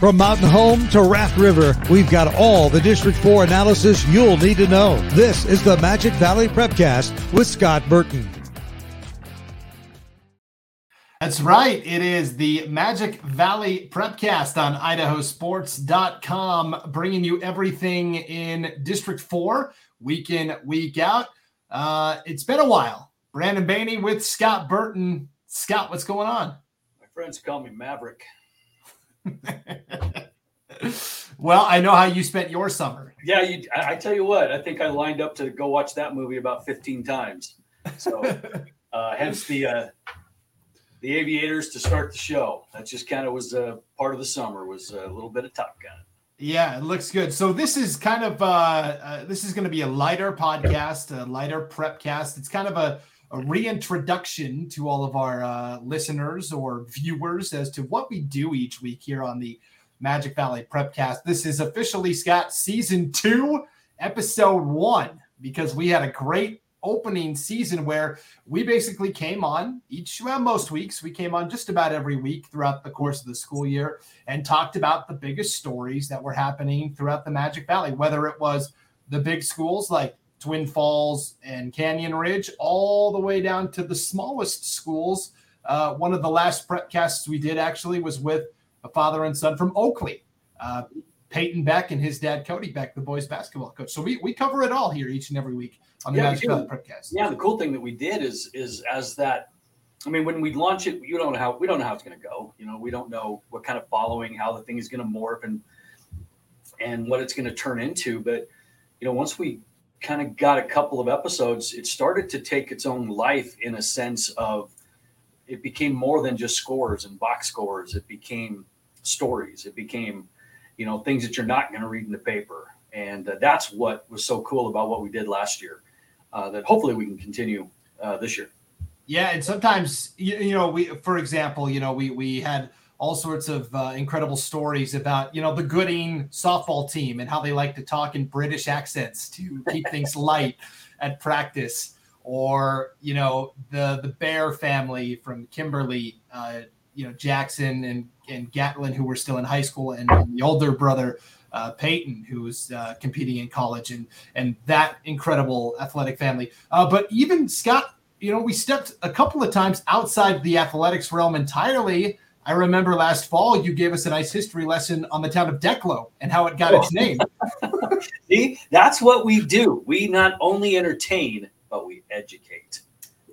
From Mountain Home to Raft River, we've got all the District 4 analysis you'll need to know. This is the Magic Valley Prepcast with Scott Burton. That's right. It is the Magic Valley Prepcast on idahosports.com, bringing you everything in District 4, week in, week out. Uh, it's been a while. Brandon Baney with Scott Burton. Scott, what's going on? My friends call me Maverick. well, I know how you spent your summer. Yeah, you, I, I, tell you what, I think I lined up to go watch that movie about 15 times. So, uh, hence the uh, the aviators to start the show. That just kind of was a part of the summer was a little bit of Top Gun. Yeah, it looks good. So this is kind of uh, uh this is going to be a lighter podcast, a lighter prep cast. It's kind of a a reintroduction to all of our uh, listeners or viewers as to what we do each week here on the Magic Valley Prepcast. This is officially Scott season two, episode one, because we had a great opening season where we basically came on each well, most weeks we came on just about every week throughout the course of the school year and talked about the biggest stories that were happening throughout the magic valley whether it was the big schools like Twin Falls and Canyon Ridge, all the way down to the smallest schools. Uh, one of the last casts we did actually was with a father and son from Oakley, uh, Peyton Beck and his dad Cody Beck, the boys basketball coach. So we, we cover it all here each and every week on the yeah, Magic Valley Prepcast. Yeah, the cool thing that we did is is as that. I mean, when we launch it, you don't know how we don't know how it's going to go. You know, we don't know what kind of following, how the thing is going to morph, and and what it's going to turn into. But you know, once we kind of got a couple of episodes, it started to take its own life in a sense of it became more than just scores and box scores. It became stories. It became, you know, things that you're not going to read in the paper. And uh, that's what was so cool about what we did last year. Uh, that hopefully we can continue uh, this year. Yeah, and sometimes you, you know we, for example, you know we we had all sorts of uh, incredible stories about you know the Gooding softball team and how they like to talk in British accents to keep things light at practice, or you know the the Bear family from Kimberly, uh, you know Jackson and and Gatlin who were still in high school, and, and the older brother. Uh, Peyton, who was uh, competing in college, and and that incredible athletic family. Uh, but even Scott, you know, we stepped a couple of times outside the athletics realm entirely I remember last fall you gave us a nice history lesson on the town of Declo and how it got its name. See, that's what we do. We not only entertain, but we educate.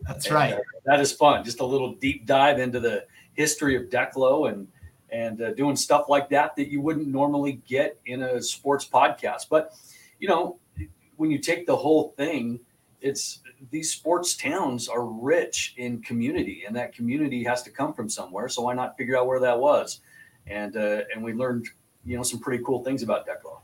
That's and, right. Uh, that is fun. Just a little deep dive into the history of Declo and and uh, doing stuff like that that you wouldn't normally get in a sports podcast. But you know, when you take the whole thing, it's these sports towns are rich in community, and that community has to come from somewhere. So why not figure out where that was? And uh, and we learned, you know, some pretty cool things about Declo.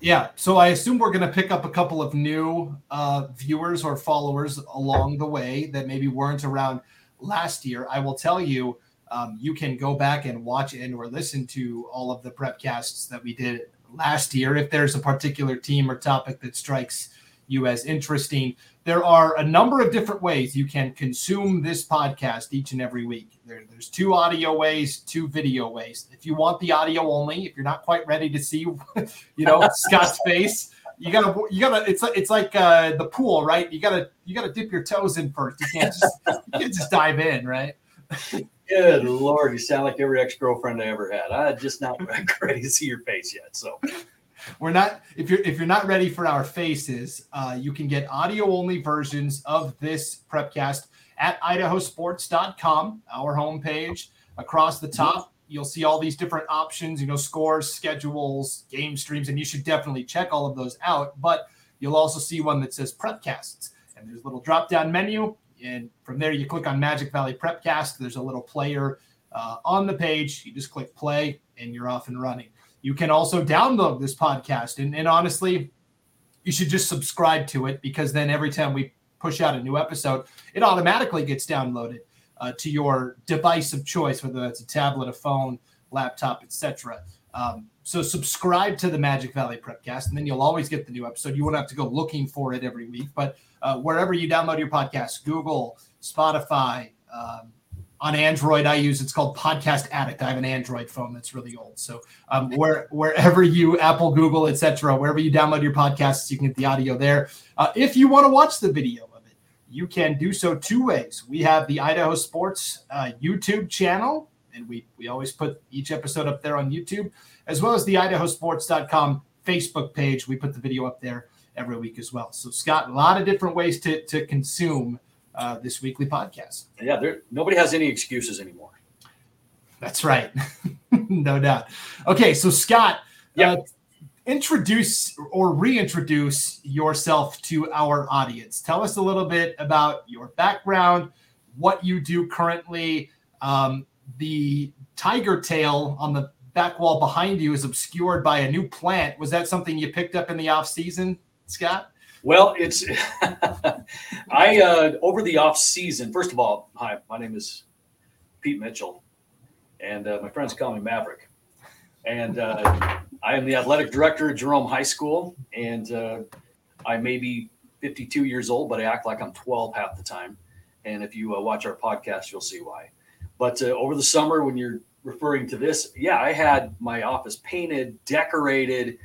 Yeah, so I assume we're going to pick up a couple of new uh, viewers or followers along the way that maybe weren't around last year. I will tell you, um, you can go back and watch and or listen to all of the prep casts that we did last year if there's a particular team or topic that strikes you as interesting. There are a number of different ways you can consume this podcast each and every week. There, there's two audio ways, two video ways. If you want the audio only, if you're not quite ready to see, you know, Scott's face, you gotta, you gotta. It's like it's like uh, the pool, right? You gotta, you gotta dip your toes in first. You can't just, you can't just dive in, right? Good lord, you sound like every ex girlfriend I ever had. I'm just not ready to see your face yet. So we're not if you're if you're not ready for our faces uh, you can get audio only versions of this prepcast at idahosports.com our homepage. Across the top you'll see all these different options you know scores schedules game streams and you should definitely check all of those out. But you'll also see one that says prepcasts and there's a little drop down menu and from there you click on magic valley prepcast. There's a little player uh, on the page. You just click play and you're off and running you can also download this podcast. And, and honestly, you should just subscribe to it because then every time we push out a new episode, it automatically gets downloaded uh, to your device of choice, whether that's a tablet, a phone, laptop, etc. Um, so subscribe to the Magic Valley Prepcast, and then you'll always get the new episode. You won't have to go looking for it every week, but uh, wherever you download your podcast, Google, Spotify, um, on Android, I use it's called Podcast Addict. I have an Android phone that's really old. So um, where wherever you Apple, Google, etc., wherever you download your podcasts, you can get the audio there. Uh, if you want to watch the video of it, you can do so two ways. We have the Idaho Sports uh, YouTube channel, and we we always put each episode up there on YouTube, as well as the IdahoSports.com Facebook page. We put the video up there every week as well. So Scott, a lot of different ways to to consume uh, this weekly podcast. Yeah, there nobody has any excuses anymore. That's right, no doubt. Okay, so Scott, yeah. Uh, introduce or reintroduce yourself to our audience. Tell us a little bit about your background, what you do currently. Um, the tiger tail on the back wall behind you is obscured by a new plant. Was that something you picked up in the off season, Scott? Well, it's I uh, over the off season. First of all, hi, my name is Pete Mitchell, and uh, my friends call me Maverick. And uh, I am the athletic director at Jerome High School, and uh, I may be 52 years old, but I act like I'm 12 half the time. And if you uh, watch our podcast, you'll see why. But uh, over the summer, when you're referring to this, yeah, I had my office painted, decorated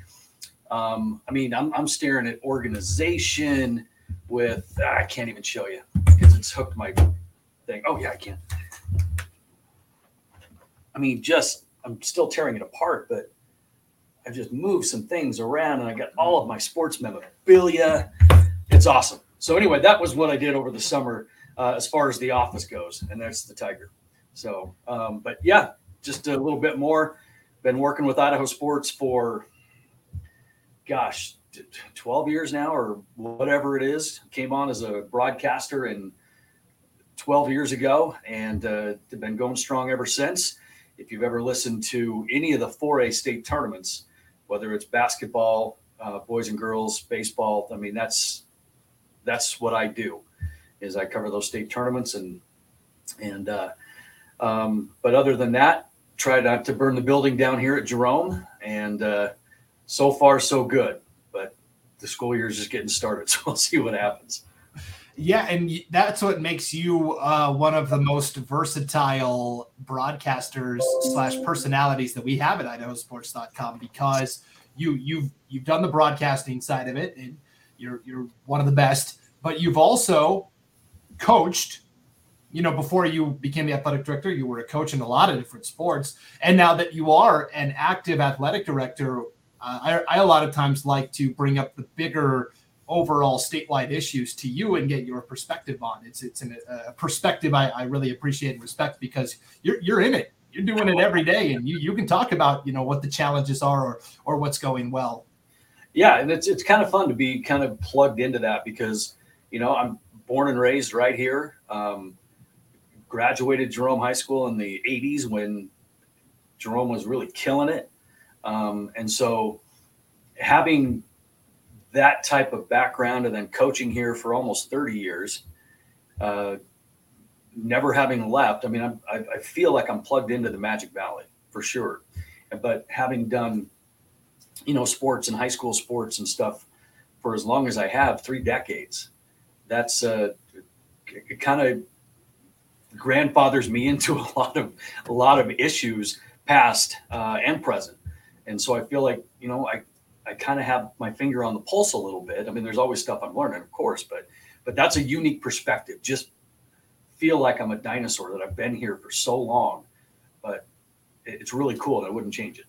um, I mean, I'm, I'm staring at organization with, ah, I can't even show you because it's hooked my thing. Oh, yeah, I can. I mean, just, I'm still tearing it apart, but I've just moved some things around and I got all of my sports memorabilia. It's awesome. So, anyway, that was what I did over the summer uh, as far as the office goes, and that's the Tiger. So, um, but yeah, just a little bit more. Been working with Idaho Sports for gosh, 12 years now or whatever it is. Came on as a broadcaster in 12 years ago and uh, been going strong ever since. If you've ever listened to any of the 4A state tournaments, whether it's basketball, uh, boys and girls, baseball, I mean that's that's what I do. Is I cover those state tournaments and and uh, um, but other than that, try not to burn the building down here at Jerome and uh, so far so good, but the school year is just getting started, so we'll see what happens. Yeah, and that's what makes you uh, one of the most versatile broadcasters slash personalities that we have at IdahoSports.com because you you've you've done the broadcasting side of it, and you're you're one of the best. But you've also coached. You know, before you became the athletic director, you were a coach in a lot of different sports, and now that you are an active athletic director, uh, I, I a lot of times like to bring up the bigger overall statewide issues to you and get your perspective on. It's it's an, a perspective I, I really appreciate and respect because you're you're in it. You're doing it every day, and you you can talk about you know what the challenges are or or what's going well. Yeah, and it's it's kind of fun to be kind of plugged into that because you know I'm born and raised right here. Um, graduated Jerome High School in the '80s when Jerome was really killing it. Um, and so having that type of background and then coaching here for almost 30 years, uh, never having left, I mean, I'm, I, I feel like I'm plugged into the Magic Valley for sure. But having done, you know, sports and high school sports and stuff for as long as I have, three decades, that's uh, kind of grandfathers me into a lot of a lot of issues past uh, and present and so I feel like, you know, I, I kind of have my finger on the pulse a little bit. I mean, there's always stuff I'm learning, of course, but but that's a unique perspective. Just feel like I'm a dinosaur that I've been here for so long, but it's really cool and I wouldn't change it.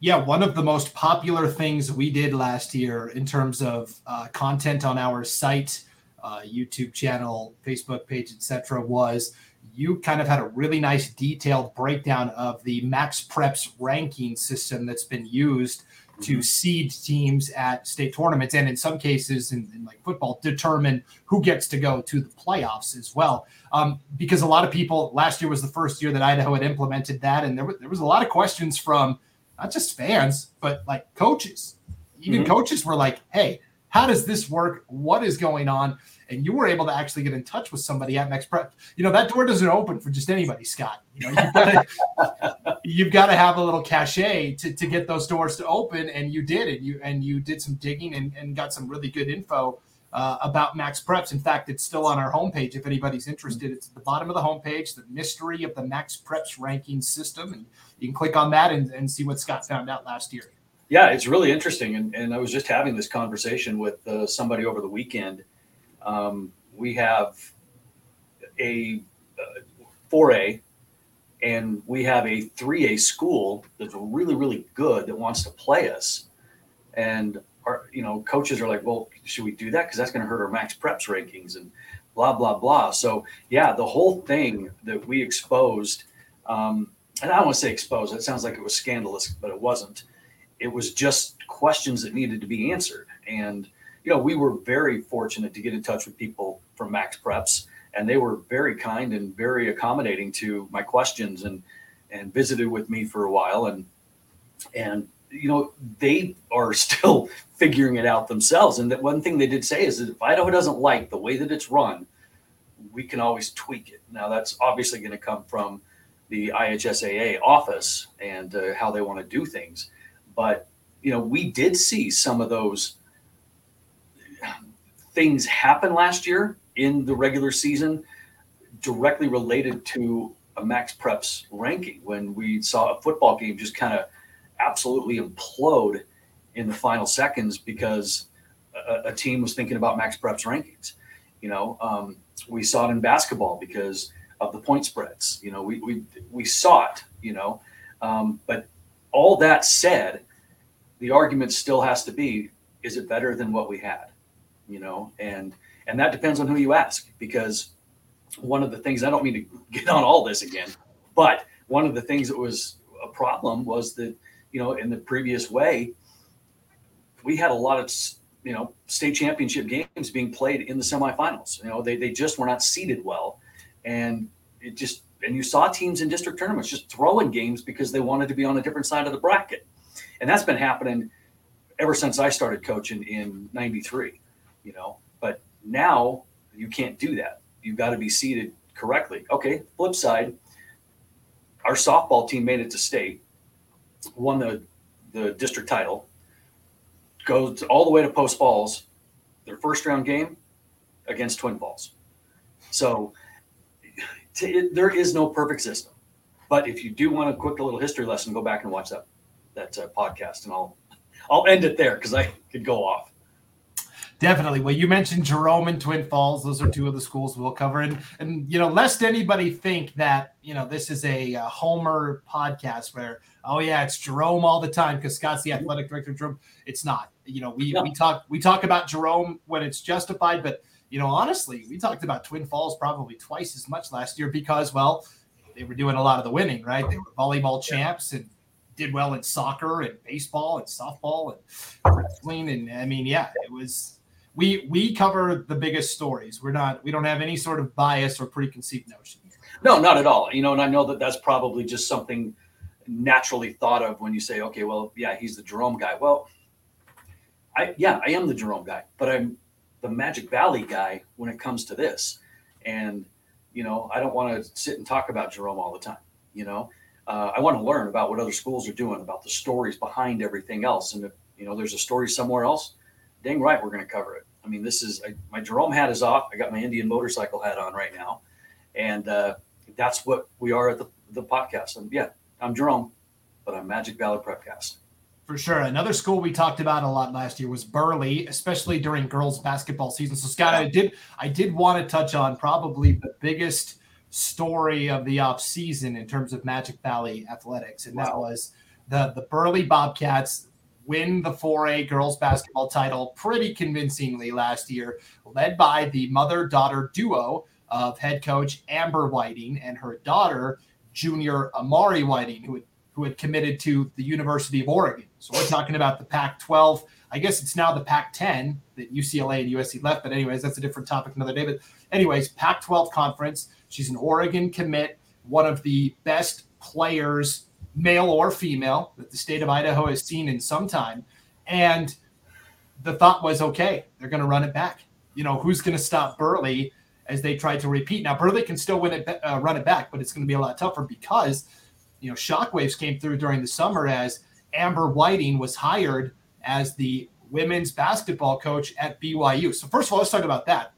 Yeah, one of the most popular things we did last year in terms of uh, content on our site, uh, YouTube channel, Facebook page, etc., was you kind of had a really nice detailed breakdown of the MaxPreps ranking system that's been used to mm-hmm. seed teams at state tournaments and in some cases in, in, like football determine who gets to go to the playoffs as well um, because a lot of people last year was the first year that idaho had implemented that and there, was, there was a lot of questions from not just fans but like coaches even mm-hmm. coaches were like hey how does this work what is going on and you were able to actually get in touch with somebody at MaxPrep, you know that door doesn't open for just anybody, Scott. You know, you've got to you've got to have a little cachet to, to get those doors to open, and you did it. You and you did some digging and, and got some really good info uh, about Max Preps. In fact, it's still on our homepage if anybody's interested. It's at the bottom of the homepage, the mystery of the Max Preps ranking system. And you can click on that and, and see what Scott found out last year. Yeah, it's really interesting. And, and I was just having this conversation with uh, somebody over the weekend. Um, we have a uh, 4A and we have a 3A school that's really, really good that wants to play us. And our, you know, coaches are like, well, should we do that? Because that's going to hurt our max preps rankings and blah, blah, blah. So, yeah, the whole thing that we exposed, um, and I don't want to say exposed, that sounds like it was scandalous, but it wasn't. It was just questions that needed to be answered. And, you know, we were very fortunate to get in touch with people from Max Preps and they were very kind and very accommodating to my questions and and visited with me for a while. And and you know they are still figuring it out themselves. And that one thing they did say is that if idaho doesn't like the way that it's run we can always tweak it. Now that's obviously going to come from the ihsaa office and uh, how they want to do things. But you know we did see some of those things happen last year in the regular season directly related to a max preps ranking. When we saw a football game just kind of absolutely implode in the final seconds because a, a, team was thinking about max preps rankings. You know um, we saw it in basketball because of the point spreads. You know we we, we saw it you know. Um, but all that said the argument still has to be is it better than what we had you know and and that depends on who you ask, because one of the things, I don't mean to get on all this again, but one of the things that was a problem was that, you know, in the previous way, we had a lot of, you know, state championship games being played in the semifinals. You know, they, they just were not seeded well. And it just, and you saw teams in district tournaments just throwing games because they wanted to be on a different side of the bracket. And that's been happening ever since I started coaching in 93, you know, but now you can't do that. You've got to be seeded correctly. Okay, flip side, our softball team made it to state, won the, the district title, goes all the way to Post Falls, their first round game against Twin Falls. So it, there is no perfect system. But if you do want a quick little history lesson, go back and watch that that uh, podcast, and I'll I'll end it there because I could go off. Definitely. Well, you mentioned Jerome and Twin Falls. Those are two of the schools we'll cover. And, and you know, lest anybody think that, you know, this is a, a Homer podcast where, oh, yeah, it's Jerome all the time because Scott's the athletic director of Jerome. It's not. You know, we, no. we talk we talk about Jerome when it's justified, but you know, honestly, we talked about Twin Falls probably twice as much last year because, well, they were doing a lot of the winning, right? They were volleyball champs and did well in soccer and baseball and softball and wrestling. And I mean, yeah, it was we we cover the biggest stories. We're not we don't have any sort of bias or preconceived notion. No, not at all. You know, and I know that that's probably just something naturally thought of when you say, okay, well, yeah, he's the Jerome guy. Well, I yeah, I am the Jerome guy, but I'm the Magic Valley guy when it comes to this. And you know, I don't want to sit and talk about Jerome all the time. You know, uh, I want to learn about what other schools are doing, about the stories behind everything else. And if you know, there's a story somewhere else, dang right, we're going to cover it. I mean, this is I, my Jerome hat is off. I got my Indian motorcycle hat on right now, and uh, that's what we are at the, the podcast. And yeah, I'm Jerome, but I'm Magic Valley Prepcast. For sure. Another school we talked about a lot last year was Burley, especially during girls basketball season. So Scott. I did I did want to touch on probably the biggest story of the off season in terms of Magic Valley athletics, and wow. that was the the Burley Bobcats win the 4A girls basketball title pretty convincingly last year, led by the mother daughter duo of head coach Amber Whiting and her daughter, junior Amari Whiting, who had, who had committed to the University of Oregon. So we're talking about the Pac 12. I guess it's now the Pac 10 that UCLA and USC left. But, anyways, that's a different topic another day. But, anyways, Pac 12 conference. She's an Oregon commit, one of the best players male or female, that the state of Idaho has seen in some time. And the thought was, okay, they're going to run it back. You know, who's going to stop Burley as they try to repeat? Now, Burley can still win it, uh, run it back, but it's going to be a lot tougher because, you know, shockwaves came through during the summer as Amber Whiting was hired as the women's basketball coach at BYU. So, first of all, let's talk about that.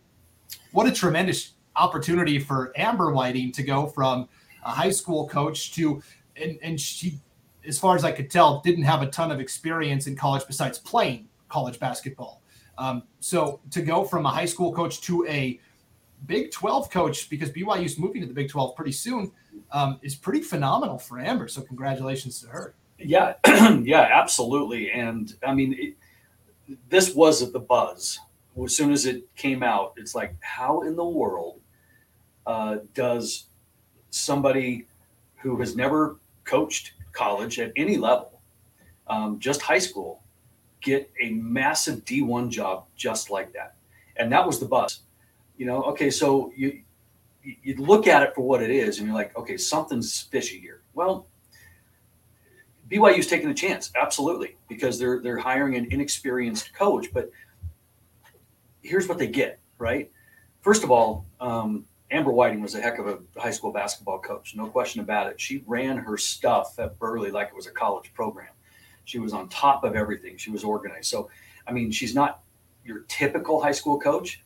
What a tremendous opportunity for Amber Whiting to go from a high school coach to, and, and she, as far as I could tell, didn't have a ton of experience in college besides playing college basketball. Um, so to go from a high school coach to a Big 12 coach, because BYU is moving to the Big 12 pretty soon, um, is pretty phenomenal for Amber. So congratulations to her. Yeah, yeah, absolutely. And I mean, it, this was at the buzz. As soon as it came out, it's like, how in the world uh, does somebody who has never coached college at any level, um, just high school, get a massive D1 job just like that? And that was the buzz. You know, okay, so you you look at it for what it is, and you're like, okay, something's fishy here. Well, BYU's taking a chance, absolutely, because they're they're hiring an inexperienced coach. But here's what they get, right? First of all, um, Amber Whiting was a heck of a high school basketball coach, no question about it. She ran her stuff at Burley like it was a college program. She was on top of everything. She was organized. So, I mean, she's not your typical high school coach,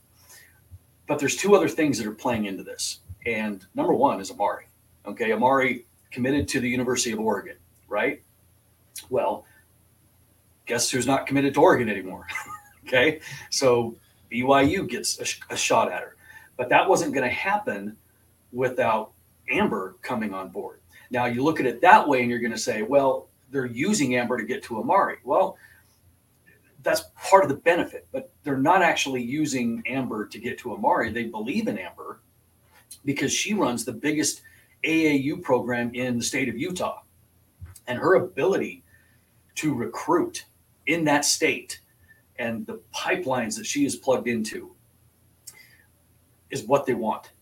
but there's two other things that are playing into this. And number one is Amari. Okay, Amari committed to the University of Oregon, right? Well, guess who's not committed to Oregon anymore? okay, so BYU gets a, sh- a shot at her, but that wasn't going to happen without Amber coming on board. Now you look at it that way, and you're going to say, well, they're using Amber to get to Amari. Well, that's part of the benefit, but they're not actually using Amber to get to Amari. They believe in Amber because she runs the biggest AAU program in the state of Utah. And her ability to recruit in that state and the pipelines that she is plugged into is what they want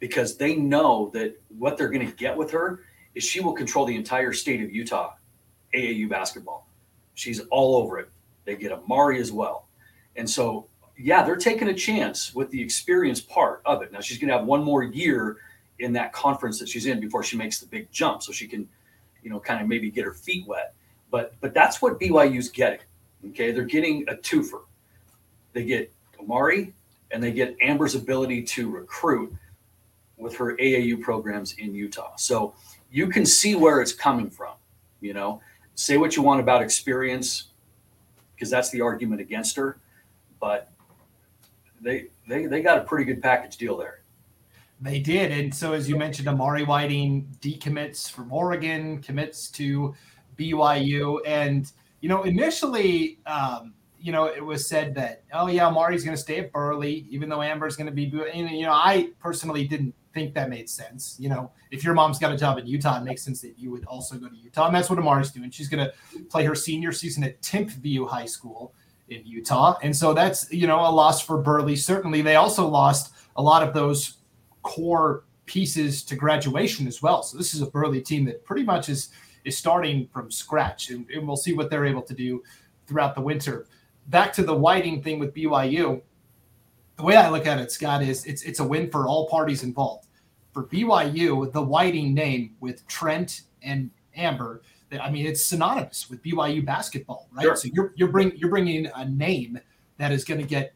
because they know that what they're going to get with her is she will control the entire state of Utah AAU basketball. She's all over it. They get Amari as well. And so, yeah, they're taking a chance with the experience part of it. Now, she's going to have one more year in that conference that she's in before she makes the big jump. So she can, you know, kind of maybe get her feet wet. But but that's what BYU's getting. Okay, they're getting a twofer. They get Amari and they get Amber's ability to recruit with her AAU programs in Utah. So you can see where it's coming from. You know, say what you want about experience, because that's the argument against her, but they they they got a pretty good package deal there. They did, and so as you mentioned, Amari Whiting decommits from Oregon, commits to BYU, and you know initially, um, you know it was said that oh yeah, Amari's going to stay at Burley, even though Amber's going to be. You know, I personally didn't think that made sense. You know, if your mom's got a job in Utah, it makes sense that you would also go to Utah, and that's what Amari's doing. She's going to play her senior season at Timpview High School in Utah, and so that's you know a loss for Burley. Certainly, they also lost a lot of those core pieces to graduation as well. So this is a Burley team that pretty much is is starting from scratch, and, and we'll see what they're able to do throughout the winter. Back to the Whiting thing with BYU. The way I look at it, Scott, is it's it's a win for all parties involved. For BYU, the Whiting name with Trent and Amber, I mean, it's synonymous with BYU basketball, right? Sure. So you're you're bring you're bringing a name that is going to get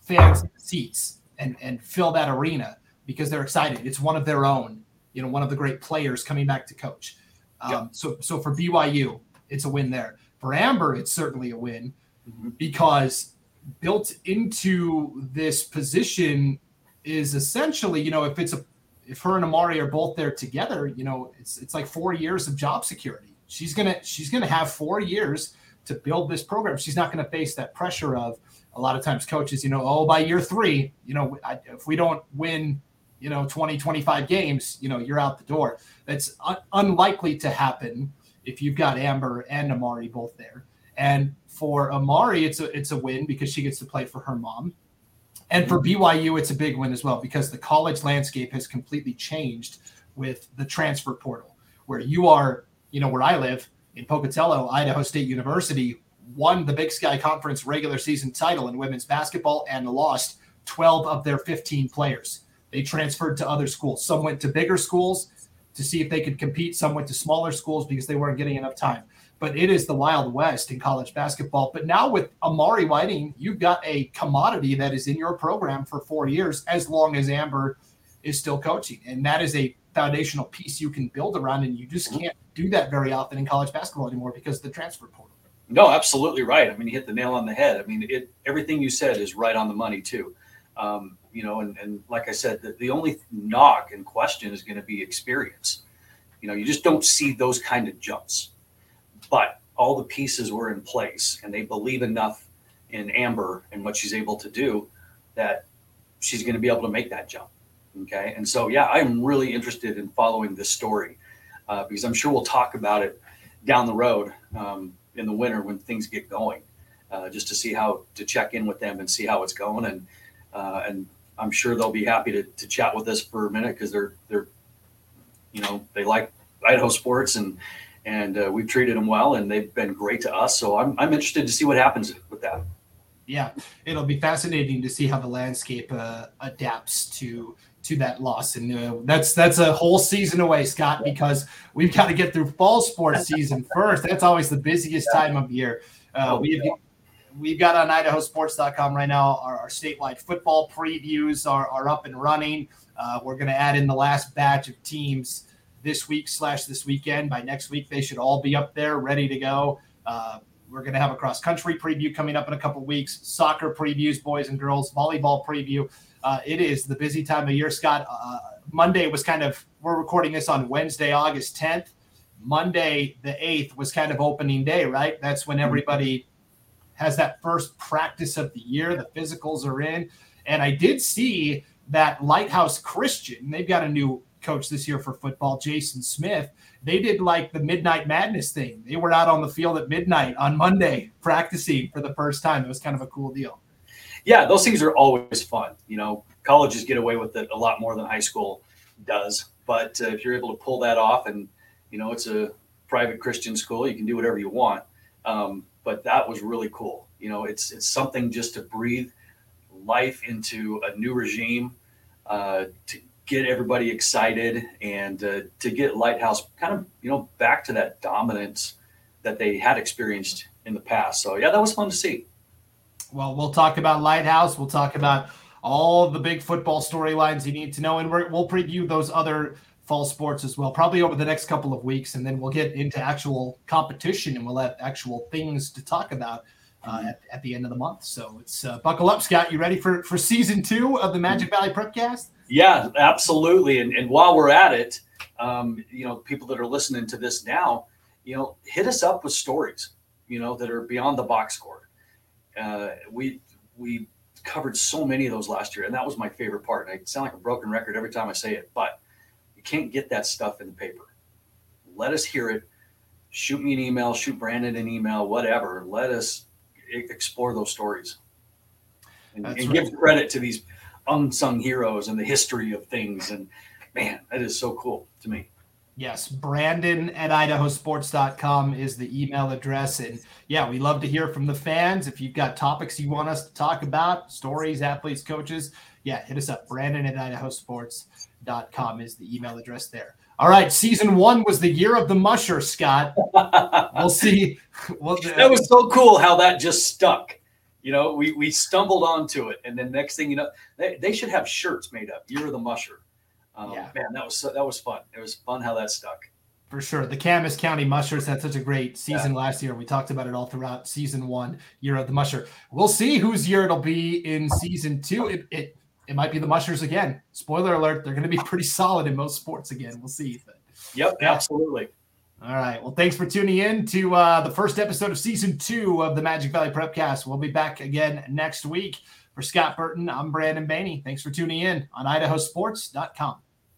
fans seats and and fill that arena because they're excited. It's one of their own, you know, one of the great players coming back to coach. Um, yep. So, so for BYU, it's a win there. For Amber, it's certainly a win. Mm-hmm. because built into this position is essentially, you know, if it's a if her and Amari are both there together, you know, it's it's like four years of job security. She's gonna she's gonna have four years to build this program. She's not gonna face that pressure of a lot of times coaches, you know, oh, by year three, you know, I, if we don't win you know 20 25 games you know you're out the door that's un- unlikely to happen if you've got amber and amari both there and for amari it's a it's a win because she gets to play for her mom and for mm-hmm. byu it's a big win as well because the college landscape has completely changed with the transfer portal where you are you know where i live in pocatello idaho state university won the big sky conference regular season title in women's basketball and lost 12 of their 15 players they transferred to other schools. Some went to bigger schools to see if they could compete. Some went to smaller schools because they weren't getting enough time. But it is the Wild West in college basketball. But now with Amari Whiting, you've got a commodity that is in your program for four years, as long as Amber is still coaching. And that is a foundational piece you can build around. And you just mm-hmm. can't do that very often in college basketball anymore because the transfer portal. No, absolutely right. I mean, you hit the nail on the head. I mean, it everything you said is right on the money too. Um, you know, and, and like I said, the, the only knock and question is going to be experience. You know, you just don't see those kind of jumps. But all the pieces were in place, and they believe enough in Amber and what she's able to do that she's going to be able to make that jump. Okay, and so yeah, I'm really interested in following this story uh, because I'm sure we'll talk about it down the road um, in the winter when things get going, uh, just to see how to check in with them and see how it's going and uh, and I'm sure they'll be happy to, to chat with us for a minute because they're they're you know they like Idaho sports and and uh, we've treated them well and they've been great to us. So I'm I'm interested to see what happens with that. Yeah, it'll be fascinating to see how the landscape uh, adapts to to that loss, and uh, that's that's a whole season away, Scott, because we've got to get through fall sports season first. That's always the busiest time of year. Uh, oh, we have we've got on idahosports.com right now our, our statewide football previews are, are up and running uh, we're going to add in the last batch of teams this week slash this weekend by next week they should all be up there ready to go uh, we're going to have a cross country preview coming up in a couple weeks soccer previews boys and girls volleyball preview uh, it is the busy time of year scott uh, monday was kind of we're recording this on wednesday august 10th monday the 8th was kind of opening day right that's when mm-hmm. everybody has that first practice of the year. The physicals are in. And I did see that Lighthouse Christian, they've got a new coach this year for football, Jason Smith. They did like the Midnight Madness thing. They were out on the field at midnight on Monday practicing for the first time. It was kind of a cool deal. Yeah, those things are always fun. You know, colleges get away with it a lot more than high school does. But uh, if you're able to pull that off and, you know, it's a private Christian school, you can do whatever you want. Um, but that was really cool. You know, it's it's something just to breathe life into a new regime, uh, to get everybody excited, and uh, to get Lighthouse kind of you know back to that dominance that they had experienced in the past. So yeah, that was fun to see. Well, we'll talk about Lighthouse. We'll talk about all the big football storylines you need to know, and we will preview those other fall sports as well, probably over the next couple of weeks, and then we'll get into actual competition and we'll have actual things to talk about uh, at, at, the end of the month. So it's uh, buckle up, Scott. You ready for for season two of the Magic Valley Prepcast? Yeah, absolutely. And and while we're at it, um, you know, people that are listening to this now, you know, hit us up with stories, you know, that are beyond the box score. Uh, we we covered so many of those last year, and that was my favorite part. And I sound like a broken record every time I say it, but you can't get that stuff in the paper. Let us hear it. Shoot me an email, shoot Brandon an email, whatever. Let us explore those stories and, and right. give credit to these unsung heroes and the history of things. And man, that is so cool to me. Yes, Brandon at idahosports.com is the email address. And yeah, we love to hear from the fans. If you've got topics you want us to talk about, stories, athletes, coaches, yeah, hit us up. Brandon at idahosports.com is the email address there. All right, season one was the year of the musher, Scott. we'll see. We'll, that was so cool how that just stuck. You know, we, we stumbled onto it. And then next thing you know, they, they should have shirts made up, You're the Musher. Um, yeah. Man, that was that was fun. It was fun how that stuck. For sure. The Camas County Mushers had such a great season yeah. last year. We talked about it all throughout season one, year of the Musher. We'll see whose year it'll be in season two. It, it, it might be the Mushers again. Spoiler alert, they're going to be pretty solid in most sports again. We'll see. But, yep, yeah. absolutely. All right. Well, thanks for tuning in to uh, the first episode of season two of the Magic Valley Prepcast. We'll be back again next week. For Scott Burton, I'm Brandon Baney. Thanks for tuning in on idahosports.com.